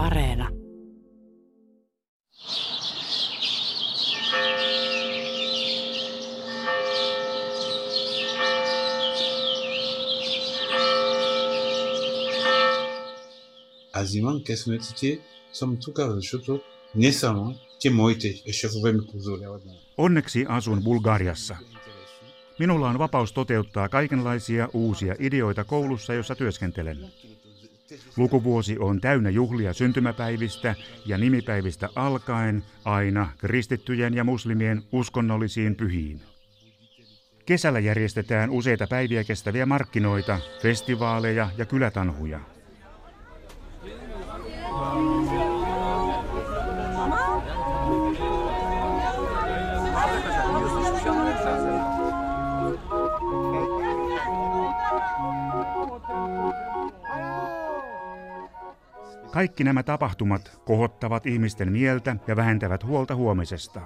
Areena. Aziman kesmötiti som tukavashutut nesanon kemoite eshafuvemi kuzulewadna. Onneksi asun Bulgariassa. Minulla on vapaus toteuttaa kaikenlaisia uusia ideoita koulussa, jossa työskentelen. Lukuvuosi on täynnä juhlia syntymäpäivistä ja nimipäivistä alkaen aina kristittyjen ja muslimien uskonnollisiin pyhiin. Kesällä järjestetään useita päiviä kestäviä markkinoita, festivaaleja ja kylätanhuja. Kaikki nämä tapahtumat kohottavat ihmisten mieltä ja vähentävät huolta huomisesta.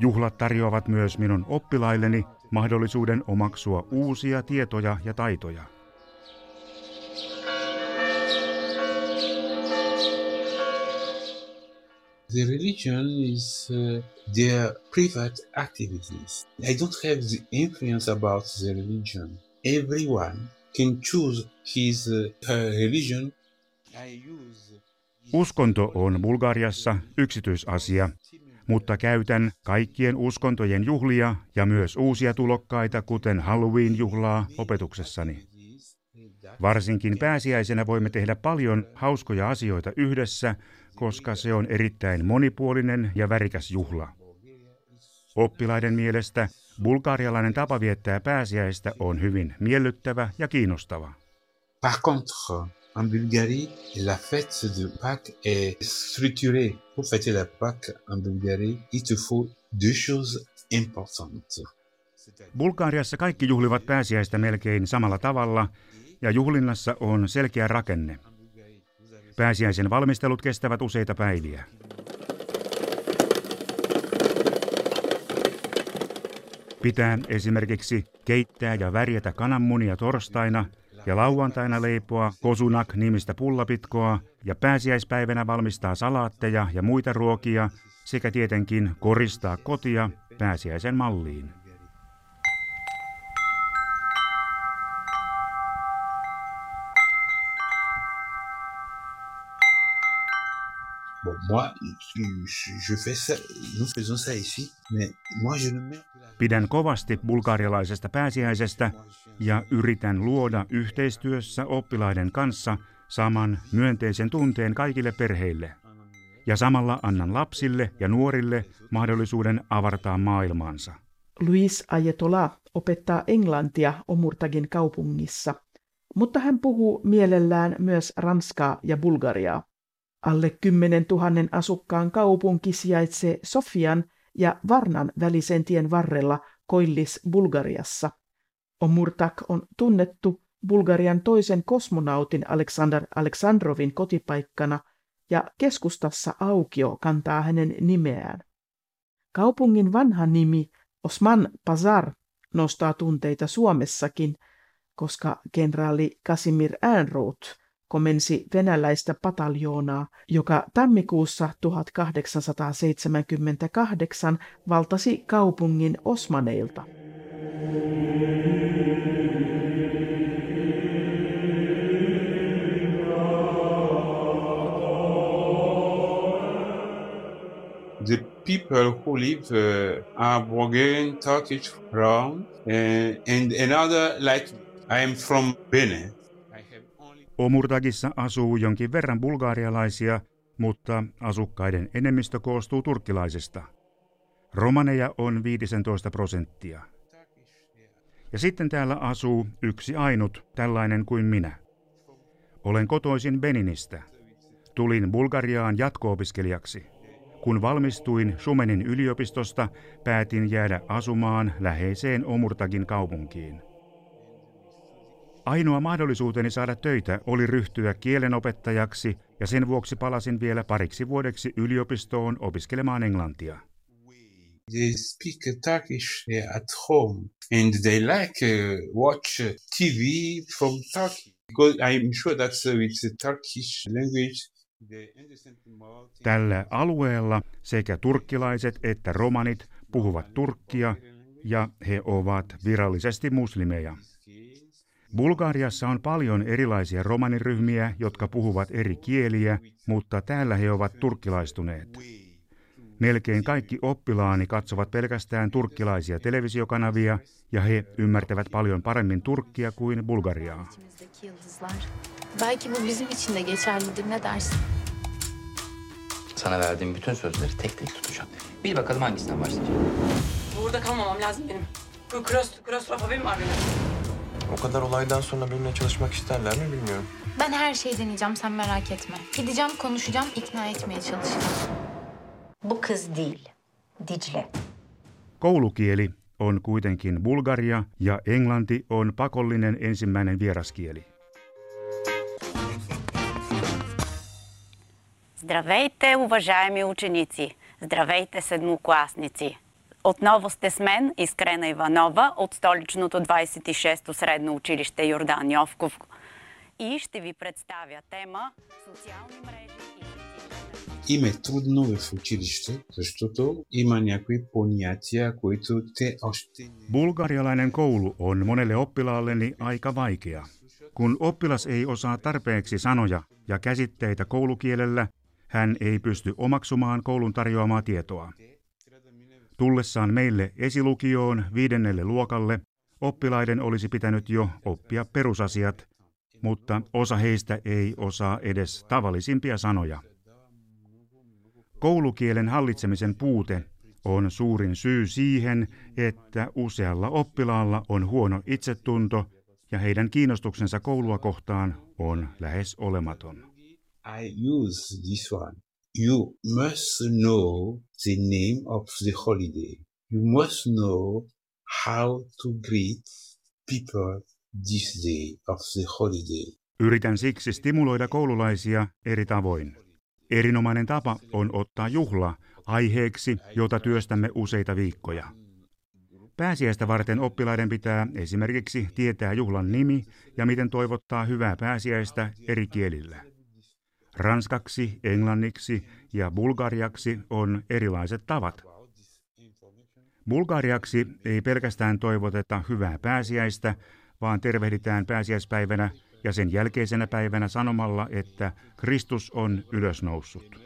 Juhlat tarjoavat myös minun oppilailleni mahdollisuuden omaksua uusia tietoja ja taitoja. The religion is uh, their private activities. I don't have the influence about the religion. Everyone can choose his uh, her religion. Uskonto on Bulgariassa yksityisasia, mutta käytän kaikkien uskontojen juhlia ja myös uusia tulokkaita, kuten Halloween-juhlaa, opetuksessani. Varsinkin pääsiäisenä voimme tehdä paljon hauskoja asioita yhdessä, koska se on erittäin monipuolinen ja värikäs juhla. Oppilaiden mielestä bulgarialainen tapa viettää pääsiäistä on hyvin miellyttävä ja kiinnostava. Par contre, en Bulgarie, la fête de Pâques est structurée. Pour fêter la Pâques en Bulgarie, il te faut deux choses importantes. Bulgariassa kaikki juhlivat pääsiäistä melkein samalla tavalla ja juhlinnassa on selkeä rakenne. Pääsiäisen valmistelut kestävät useita päiviä. Pitää esimerkiksi keittää ja värjätä kananmunia torstaina ja lauantaina leipoa kosunak nimistä pullapitkoa ja pääsiäispäivänä valmistaa salaatteja ja muita ruokia sekä tietenkin koristaa kotia pääsiäisen malliin. Bon, moi, je, je fais ça, nous faisons ça ici, mais moi je ne mets... Pidän kovasti bulgarialaisesta pääsiäisestä ja yritän luoda yhteistyössä oppilaiden kanssa saman myönteisen tunteen kaikille perheille. Ja samalla annan lapsille ja nuorille mahdollisuuden avartaa maailmaansa. Luis Ayetola opettaa englantia Omurtagin kaupungissa, mutta hän puhuu mielellään myös ranskaa ja bulgariaa. Alle 10 000 asukkaan kaupunki sijaitsee Sofian ja Varnan välisen tien varrella Koillis Bulgariassa. Omurtak on tunnettu Bulgarian toisen kosmonautin Aleksander Aleksandrovin kotipaikkana ja keskustassa aukio kantaa hänen nimeään. Kaupungin vanha nimi Osman Pazar nostaa tunteita Suomessakin, koska kenraali Kasimir Äänruut komensi venäläistä pataljoonaa, joka tammikuussa 1878 valtasi kaupungin osmaneilta. The people who live uh, are Bulgarian, Turkish, from, uh, and another like I am from Benin. Omurtagissa asuu jonkin verran bulgaarialaisia, mutta asukkaiden enemmistö koostuu turkkilaisista. Romaneja on 15 prosenttia. Ja sitten täällä asuu yksi ainut, tällainen kuin minä. Olen kotoisin Beninistä. Tulin Bulgariaan jatko-opiskelijaksi. Kun valmistuin Sumenin yliopistosta, päätin jäädä asumaan läheiseen Omurtagin kaupunkiin. Ainoa mahdollisuuteni saada töitä oli ryhtyä kielenopettajaksi ja sen vuoksi palasin vielä pariksi vuodeksi yliopistoon opiskelemaan englantia. They speak Turkish uh, at home and they like uh, watch uh, TV from Turkey because I'm sure that uh, Turkish language Tällä alueella sekä turkkilaiset että romanit puhuvat turkkia ja he ovat virallisesti muslimeja. Bulgariassa on paljon erilaisia romaniryhmiä, jotka puhuvat eri kieliä, mutta täällä he ovat turkkilaistuneet. Melkein kaikki oppilaani katsovat pelkästään turkkilaisia televisiokanavia ja he ymmärtävät paljon paremmin turkkia kuin bulgariaa. Belki bu bizim için de geçerlidir. Ne dersin? Sana verdiğim bütün sözleri tek tek tutacağım. Bil bakalım hangisinden başlayacağım. Burada kalmamam lazım benim. Kros, klostrofobim var benim. O kadar olaydan sonra benimle çalışmak isterler mi bilmiyorum. Ben her şeyi deneyeceğim sen merak etme. Gideceğim konuşacağım ikna etmeye çalışacağım. Bu kız değil, Dicle. Koulukieli on kuitenkin bulgaria ja englanti on pakollinen ensimmäinen vieraskieli. Здравейте, уважаеми ученици! Здравейте, седмокласници! Отново сте с мен, Искрена Иванова, от столичното 26-то средно училище Йордан Йовков. И ще ви представя тема социални мрежи и Им е трудно в училище, защото има някои понятия, които те още не... Bulgarialainen koulu on monelle oppilaalleni aika vaikea. Kun oppilas ei osaa tarpeeksi sanoja ja käsitteitä koulukielellä, hän ei pysty omaksumaan koulun tarjoamaa tietoa. Tullessaan meille esilukioon viidennelle luokalle, oppilaiden olisi pitänyt jo oppia perusasiat, mutta osa heistä ei osaa edes tavallisimpia sanoja. Koulukielen hallitsemisen puute on suurin syy siihen, että usealla oppilaalla on huono itsetunto ja heidän kiinnostuksensa koulua kohtaan on lähes olematon. I use this one. You must know the name of the holiday. You must know how to greet people this day of the holiday. Yritän siksi stimuloida koululaisia eri tavoin. Erinomainen tapa on ottaa juhla aiheeksi, jota työstämme useita viikkoja. Pääsiäistä varten oppilaiden pitää esimerkiksi tietää juhlan nimi ja miten toivottaa hyvää pääsiäistä eri kielillä. Ranskaksi, englanniksi ja bulgariaksi on erilaiset tavat. Bulgariaksi ei pelkästään toivoteta hyvää pääsiäistä, vaan tervehditään pääsiäispäivänä ja sen jälkeisenä päivänä sanomalla, että Kristus on ylösnoussut.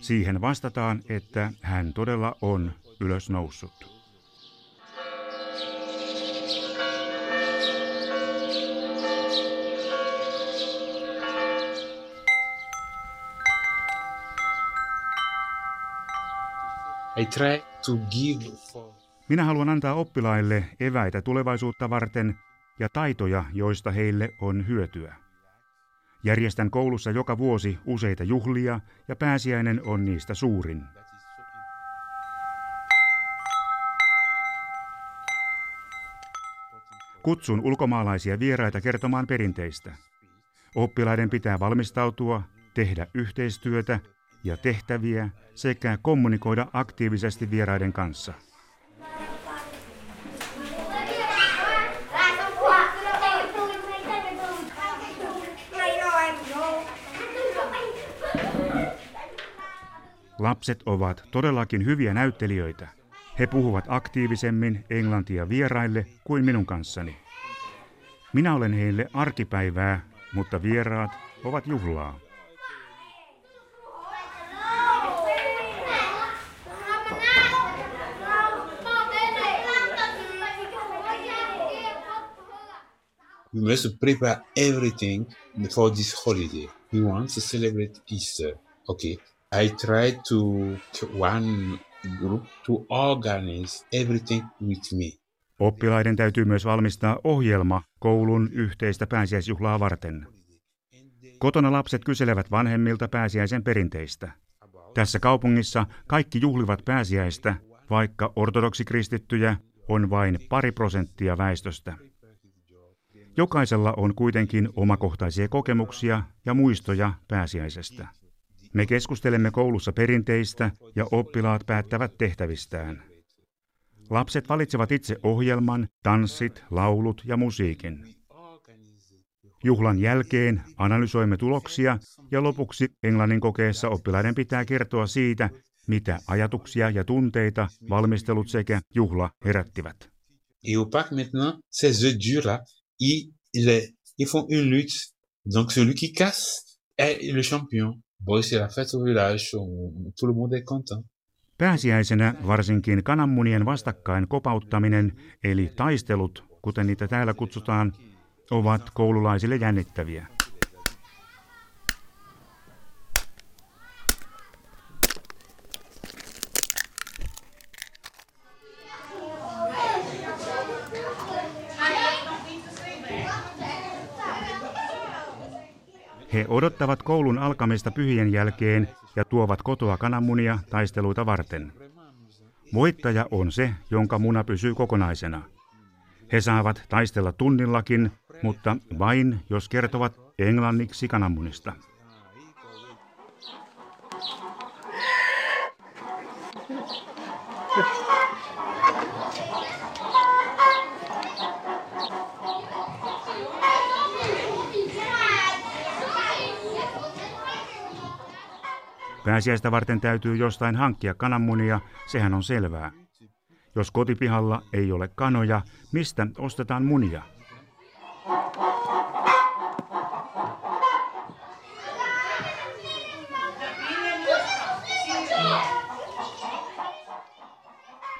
Siihen vastataan, että hän todella on ylösnoussut. I try to give for Minä haluan antaa oppilaille eväitä tulevaisuutta varten ja taitoja, joista heille on hyötyä. Järjestän koulussa joka vuosi useita juhlia ja pääsiäinen on niistä suurin. Kutsun ulkomaalaisia vieraita kertomaan perinteistä. Oppilaiden pitää valmistautua, tehdä yhteistyötä ja tehtäviä sekä kommunikoida aktiivisesti vieraiden kanssa. Lapset ovat todellakin hyviä näyttelijöitä. He puhuvat aktiivisemmin englantia vieraille kuin minun kanssani. Minä olen heille arkipäivää, mutta vieraat ovat juhlaa. We must prepare everything for this holiday. We want to celebrate Easter. Okay. I try to one group to organize everything with me. Oppilaiden täytyy myös valmistaa ohjelma koulun yhteistä pääsiäisjuhlaa varten. Kotona lapset kyselevät vanhemmilta pääsiäisen perinteistä. Tässä kaupungissa kaikki juhlivat pääsiäistä, vaikka ortodoksikristittyjä on vain pari prosenttia väestöstä. Jokaisella on kuitenkin omakohtaisia kokemuksia ja muistoja pääsiäisestä. Me keskustelemme koulussa perinteistä ja oppilaat päättävät tehtävistään. Lapset valitsevat itse ohjelman, tanssit, laulut ja musiikin. Juhlan jälkeen analysoimme tuloksia ja lopuksi englannin kokeessa oppilaiden pitää kertoa siitä, mitä ajatuksia ja tunteita valmistelut sekä juhla herättivät. Et ils font une lutte. Donc celui qui casse est le champion. Bon, c'est la fête au village, on- tout le monde est content. Pääsiäisenä varsinkin kananmunien vastakkain kopauttaminen, eli taistelut, kuten niitä täällä kutsutaan, ovat koululaisille jännittäviä. He odottavat koulun alkamista pyhien jälkeen ja tuovat kotoa kananmunia taisteluita varten. Voittaja on se, jonka muna pysyy kokonaisena. He saavat taistella tunnillakin, mutta vain jos kertovat englanniksi kananmunista. Pääsiäistä varten täytyy jostain hankkia kananmunia, sehän on selvää. Jos kotipihalla ei ole kanoja, mistä ostetaan munia?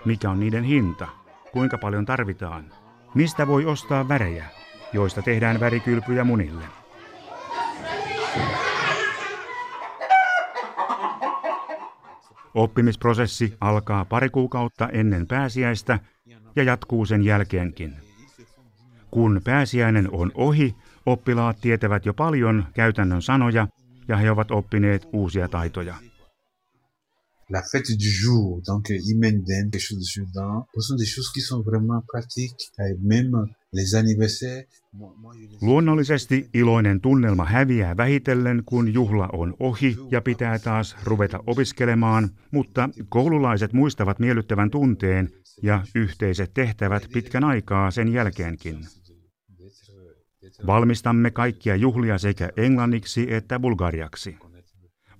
Mikä on niiden hinta? Kuinka paljon tarvitaan? Mistä voi ostaa värejä, joista tehdään värikylpyjä munille? Oppimisprosessi alkaa pari kuukautta ennen pääsiäistä ja jatkuu sen jälkeenkin. Kun pääsiäinen on ohi, oppilaat tietävät jo paljon käytännön sanoja ja he ovat oppineet uusia taitoja. La fête du jour, donc Imenden, quelque chose de dedans, ce sont des choses qui sont vraiment pratiques. Et même les anniversaires, Luonnollisesti iloinen tunnelma häviää vähitellen, kun juhla on ohi ja pitää taas ruveta opiskelemaan, mutta koululaiset muistavat miellyttävän tunteen ja yhteiset tehtävät pitkän aikaa sen jälkeenkin. Valmistamme kaikkia juhlia sekä englanniksi että bulgariaksi.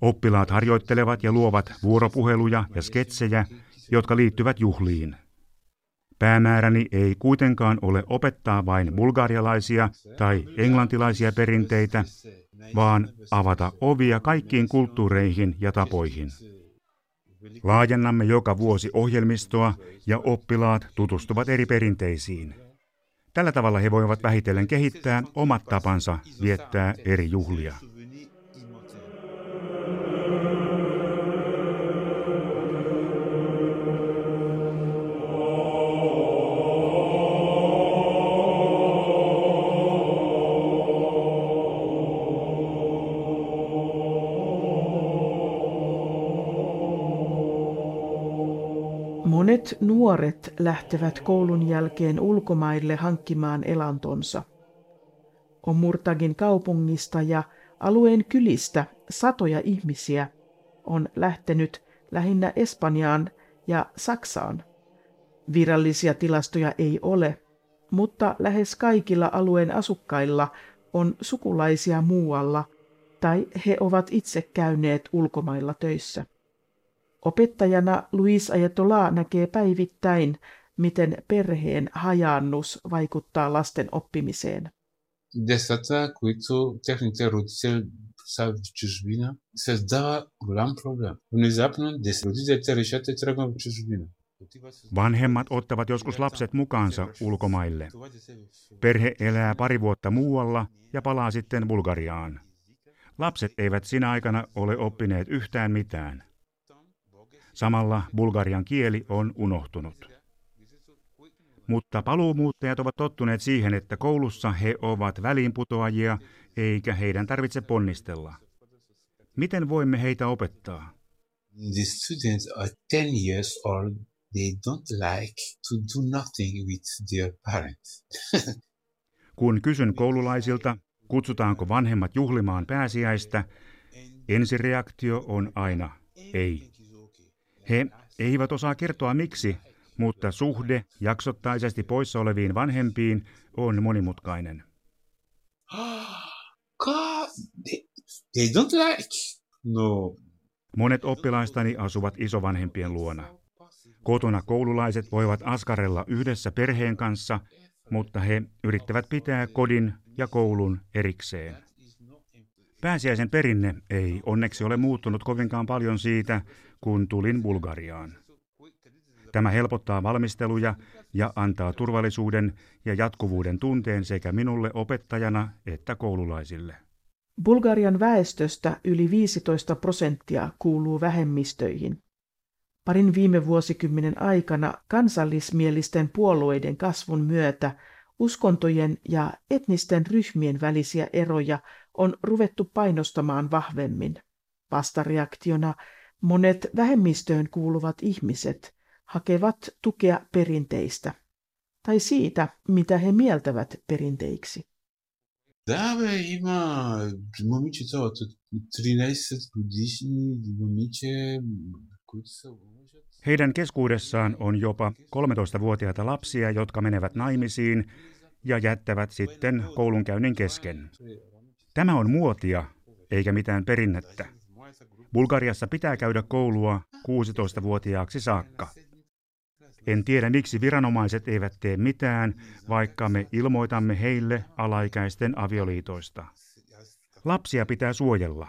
Oppilaat harjoittelevat ja luovat vuoropuheluja ja sketsejä, jotka liittyvät juhliin. Päämääräni ei kuitenkaan ole opettaa vain bulgarialaisia tai englantilaisia perinteitä, vaan avata ovia kaikkiin kulttuureihin ja tapoihin. Laajennamme joka vuosi ohjelmistoa ja oppilaat tutustuvat eri perinteisiin. Tällä tavalla he voivat vähitellen kehittää omat tapansa viettää eri juhlia. Monet nuoret lähtevät koulun jälkeen ulkomaille hankkimaan elantonsa. Omurtagin kaupungista ja alueen kylistä satoja ihmisiä on lähtenyt lähinnä Espanjaan ja Saksaan. Virallisia tilastoja ei ole, mutta lähes kaikilla alueen asukkailla on sukulaisia muualla tai he ovat itse käyneet ulkomailla töissä. Opettajana Luis Ayatollah näkee päivittäin, miten perheen hajaannus vaikuttaa lasten oppimiseen. Vanhemmat ottavat joskus lapset mukaansa ulkomaille. Perhe elää pari vuotta muualla ja palaa sitten Bulgariaan. Lapset eivät sinä aikana ole oppineet yhtään mitään. Samalla Bulgarian kieli on unohtunut. Mutta paluumuuttajat ovat tottuneet siihen, että koulussa he ovat väliinputoajia, eikä heidän tarvitse ponnistella. Miten voimme heitä opettaa? The students are 10 years old. They don't like to do nothing with their parents. Kun kysyn koululaisilta, kutsutaanko vanhemmat juhlimaan pääsiäistä, ensireaktio on aina ei. He eivät osaa kertoa miksi, mutta suhde jaksottaisesti poissa oleviin vanhempiin on monimutkainen. God, they, they don't like. No. Monet oppilaistani asuvat isovanhempien luona. Kotona koululaiset voivat askarella yhdessä perheen kanssa, mutta he yrittävät pitää kodin ja koulun erikseen. Pääsiäisen perinne ei onneksi ole muuttunut kovinkaan paljon siitä, kun tulin Bulgariaan. Tämä helpottaa valmisteluja ja antaa turvallisuuden ja jatkuvuuden tunteen sekä minulle opettajana että koululaisille. Bulgarian väestöstä yli 15 prosenttia kuuluu vähemmistöihin. Parin viime vuosikymmenen aikana kansallismielisten puolueiden kasvun myötä uskontojen ja etnisten ryhmien välisiä eroja on ruvettu painostamaan vahvemmin. Vastareaktiona Monet vähemmistöön kuuluvat ihmiset hakevat tukea perinteistä tai siitä, mitä he mieltävät perinteiksi. 13 heidän keskuudessaan on jopa 13-vuotiaita lapsia, jotka menevät naimisiin ja jättävät sitten koulunkäynnin kesken. Tämä on muotia, eikä mitään perinnettä. Bulgariassa pitää käydä koulua 16-vuotiaaksi saakka. En tiedä, miksi viranomaiset eivät tee mitään, vaikka me ilmoitamme heille alaikäisten avioliitoista. Lapsia pitää suojella.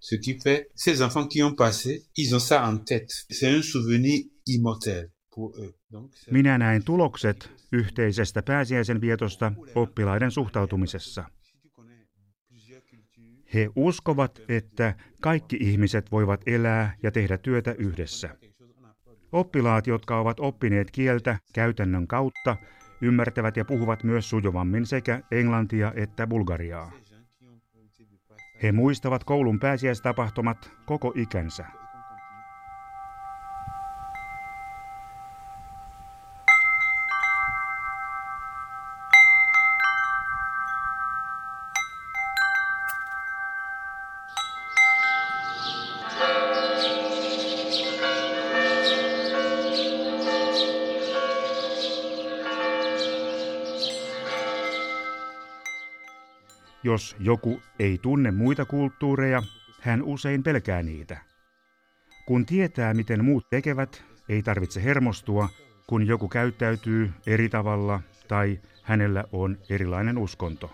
Ce qui fait, ces enfants qui ont passé, ils ont ça en tête. C'est un souvenir immortel pour eux. Donc, c'est- Minä näin tulokset yhteisestä pääsiäisen vietosta oppilaiden suhtautumisessa. He uskovat, että kaikki ihmiset voivat elää ja tehdä työtä yhdessä. Oppilaat, jotka ovat oppineet kieltä käytännön kautta, ymmärtävät ja puhuvat myös sujuvammin sekä englantia että bulgariaa. He muistavat koulun pääsiäistapahtumat koko ikänsä. Jos joku ei tunne muita kulttuureja, hän usein pelkää niitä. Kun tietää, miten muut tekevät, ei tarvitse hermostua, kun joku käyttäytyy eri tavalla tai hänellä on erilainen uskonto.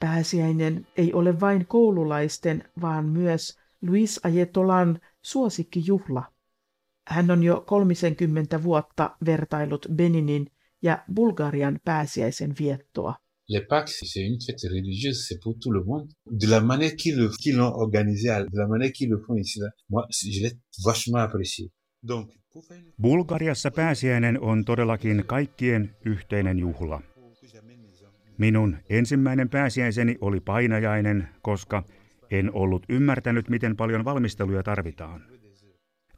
Pääsiäinen ei ole vain koululaisten, vaan myös Luis Ajetolan suosikkijuhla. Hän on jo 30 vuotta vertailut Beninin ja Bulgarian pääsiäisen viettoa. Les Pâques, c'est une fête religieuse, c'est pour tout le monde. De la manière qu'ils qu'ils l'ont organisé, de la manière qu'ils le font ici, moi, je l'ai vachement apprécié. Donc, Bulgariassa pääsiäinen on todellakin kaikkien yhteinen juhla. Minun ensimmäinen pääsiäiseni oli painajainen, koska en ollut ymmärtänyt, miten paljon valmisteluja tarvitaan.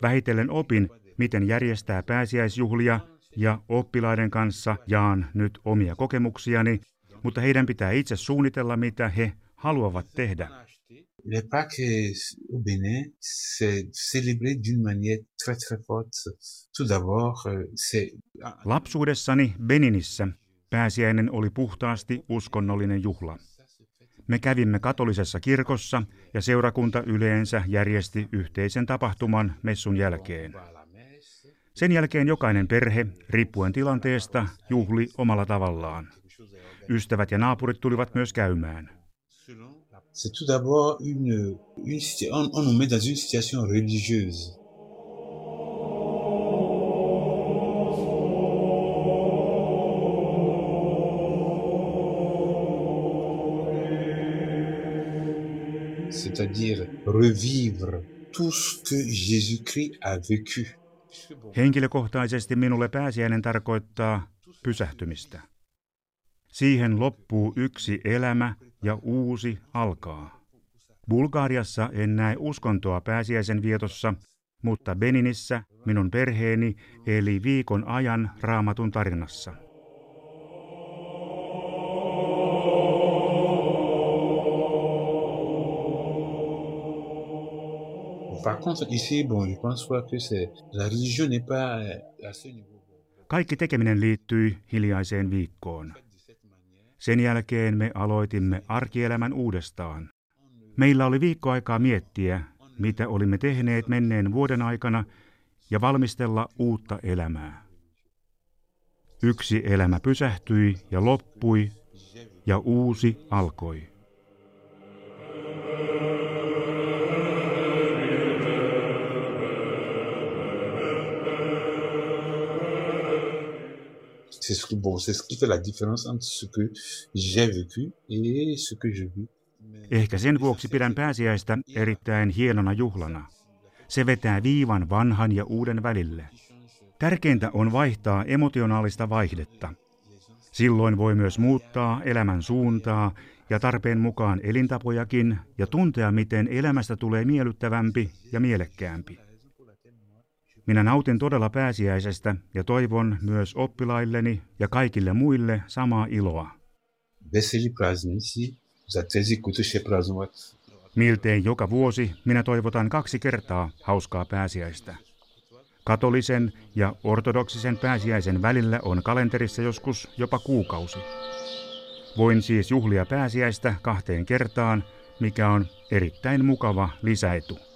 Vähitellen opin, miten järjestää pääsiäisjuhlia ja oppilaiden kanssa jaan nyt omia kokemuksiani, mutta heidän pitää itse suunnitella, mitä he haluavat tehdä. Les Pâques au Bénin, c'est célébré d'une manière très très forte. Tout d'abord, euh, c'est Lapsuudessani Beninissä pääsiäinen oli puhtaasti uskonnollinen juhla. Me kävimme katolisessa kirkossa ja seurakunta yleensä järjesti yhteisen tapahtuman messun jälkeen. Sen jälkeen jokainen perhe, riippuen tilanteesta, juhli omalla tavallaan. Ystävät ja naapurit tulivat myös käymään. C'est-à-dire revivre tout ce que Jésus-Christ a vécu. Henkilökohtaisesti minulle pääsiäinen tarkoittaa pysähtymistä. Siihen loppuu yksi elämä ja uusi alkaa. Bulgariassa en näe uskontoa pääsiäisen vietossa, mutta Beninissä minun perheeni eli viikon ajan raamatun tarinassa. Par contre, ici, bon, je pense que c'est la religion n'est pas euh, à ce niveau. Kaikki tekeminen liittyi hiljaiseen viikkoon. Sen jälkeen me aloitimme arkielämän uudestaan. Meillä oli viikko aikaa miettiä, mitä olimme tehneet menneen vuoden aikana ja valmistella uutta elämää. Yksi elämä pysähtyi ja loppui ja uusi alkoi. C'est ce, bon, c'est ce qui fait la différence entre ce que j'ai vécu et ce que je vis. Ehkä sen vuoksi pidän pääsiäistä erittäin hienona juhlana. Se vetää viivan vanhan ja uuden välille. Tärkeintä on vaihtaa emotionaalista vaihdetta. Silloin voi myös muuttaa elämän suuntaa ja tarpeen mukaan elintapojakin ja tuntea, miten elämästä tulee miellyttävämpi ja mielekkäämpi. Minä nautin todella pääsiäisestä ja toivon myös oppilailleni ja kaikille muille samaa iloa. Miltei joka vuosi minä toivotan kaksi kertaa hauskaa pääsiäistä. Katolisen ja ortodoksisen pääsiäisen välillä on kalenterissa joskus jopa kuukausi. Voin siis juhlia pääsiäistä kahteen kertaan, mikä on erittäin mukava lisäetu.